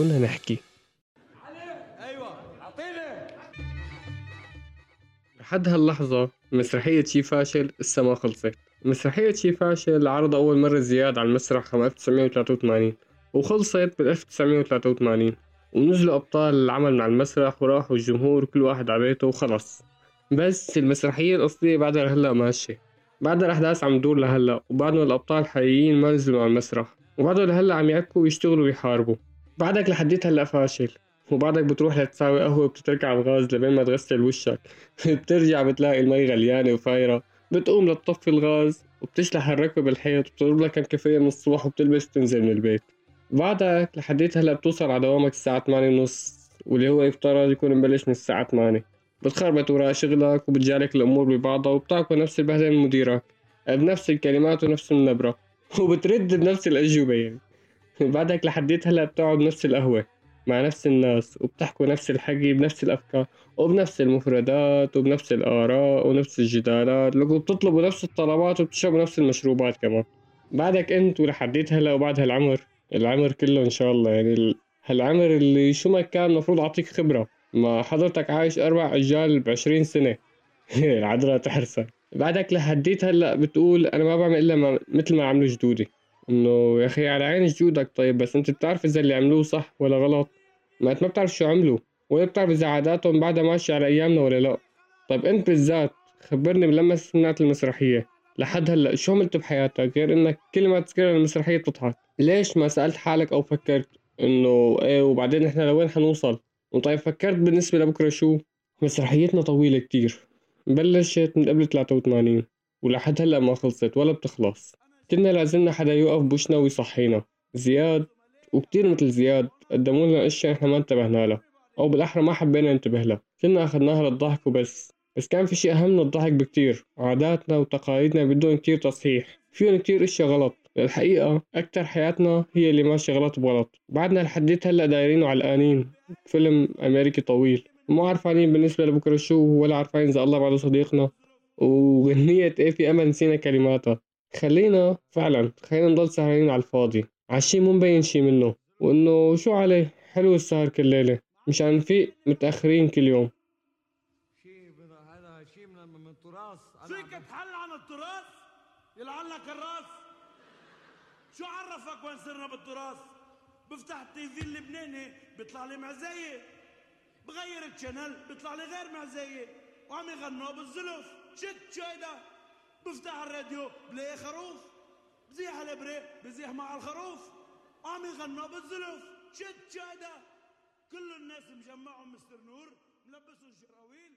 خلونا نحكي أيوه اعطيني لحد هاللحظة مسرحية شي فاشل لسه ما خلصت. مسرحية شي فاشل عرض أول مرة زياد على المسرح عام 1983 وخلصت بال 1983 ونزلوا أبطال العمل مع المسرح وراحوا الجمهور كل واحد على بيته وخلص. بس المسرحية الأصلية بعدها لهلا ماشية. بعدها الأحداث عم تدور لهلا وبعدهم الأبطال الحقيقيين ما نزلوا على المسرح. وبعدهم لهلا عم يعكوا ويشتغلوا ويحاربوا. بعدك لحديت هلا فاشل وبعدك بتروح لتساوي قهوة بتترك على الغاز لبين ما تغسل وشك. بترجع بتلاقي المي غليانة وفايرة. بتقوم لتطفي الغاز وبتشلح الركبة بالحيط وبتضرب لك كم كافية من الصبح وبتلبس تنزل من البيت. بعدك لحديت هلا بتوصل على دوامك الساعة 8 ونص واللي هو يفترض يكون مبلش من الساعة 8 بتخربط وراء شغلك وبتجارك الأمور ببعضها وبتعطي نفس البهدلة من مديرك. بنفس الكلمات ونفس النبرة. وبترد بنفس الأجوبة يعني. بعدك لحديت هلا بتقعد بنفس القهوة مع نفس الناس وبتحكوا نفس الحكي بنفس الأفكار وبنفس المفردات وبنفس الآراء ونفس الجدالات وبتطلبوا نفس الطلبات وبتشربوا نفس المشروبات كمان. بعدك أنت ولحديت هلا وبعد هالعمر العمر كله إن شاء الله يعني ال- هالعمر اللي شو ما كان المفروض أعطيك خبرة ما حضرتك عايش أربع أجيال بعشرين سنة. العذرة تحرسك. بعدك لحديت هلا بتقول أنا ما بعمل إلا ما مثل ما عملوا جدودي. إنه يا أخي على عين جدودك طيب بس أنت بتعرف إذا اللي عملوه صح ولا غلط؟ ما أنت ما بتعرف شو عملوا ولا بتعرف إذا عاداتهم بعدها ماشية على أيامنا ولا لا. طيب أنت بالذات خبرني لما سمعت المسرحية لحد هلأ شو عملت بحياتك غير إنك كل ما تذكر المسرحية بتضحك؟ ليش ما سألت حالك أو فكرت إنه إيه وبعدين إحنا لوين حنوصل؟ وطيب فكرت بالنسبة لبكرة شو؟ مسرحيتنا طويلة كتير بلشت من قبل 83 ولحد هلأ ما خلصت ولا بتخلص. كنا لازمنا حدا يوقف بوشنا ويصحينا. زياد وكتير مثل زياد قدموا لنا أشياء إحنا ما انتبهنا لها أو بالأحرى ما حبينا ننتبه لها. كنا أخذناها للضحك وبس. بس كان في شيء أهم من الضحك بكتير عاداتنا وتقاليدنا بدهم كتير تصحيح. فيهم كتير إشياء غلط. الحقيقة أكتر حياتنا هي اللي ماشية غلط بغلط بعدنا لحديت هلأ دايرين وعلقانين. فيلم أمريكي طويل. مو عرفانين بالنسبة لبكرة شو ولا عرفانين إذا الله بعده صديقنا. وغنية إيه في أمل نسينا كلماتها. خلينا فعلا خلينا نضل سهرانين على الفاضي. عالشي مو مبين شي منه وإنه شو عليه؟ حلو السهر كل ليلة مشان نفيق متأخرين كل يوم. شيء من هذا شيء من التراث فيك تحل عن التراث؟ يلعن لك الرأس؟ شو عرفك وين صرنا بالتراث؟ بفتح التيفي اللبناني بيطلع لي معزية. بغير الشانل بيطلع لي غير معزية. وعم يغنوا بالزلف شت شو هيدا بفتح الراديو بلاقي خروف. بزيح الابرة بزيح مع الخروف. وعم يغنوا بالزلف شو هيدا كل الناس مجمعهم مستر نور ملبسهم شراويل.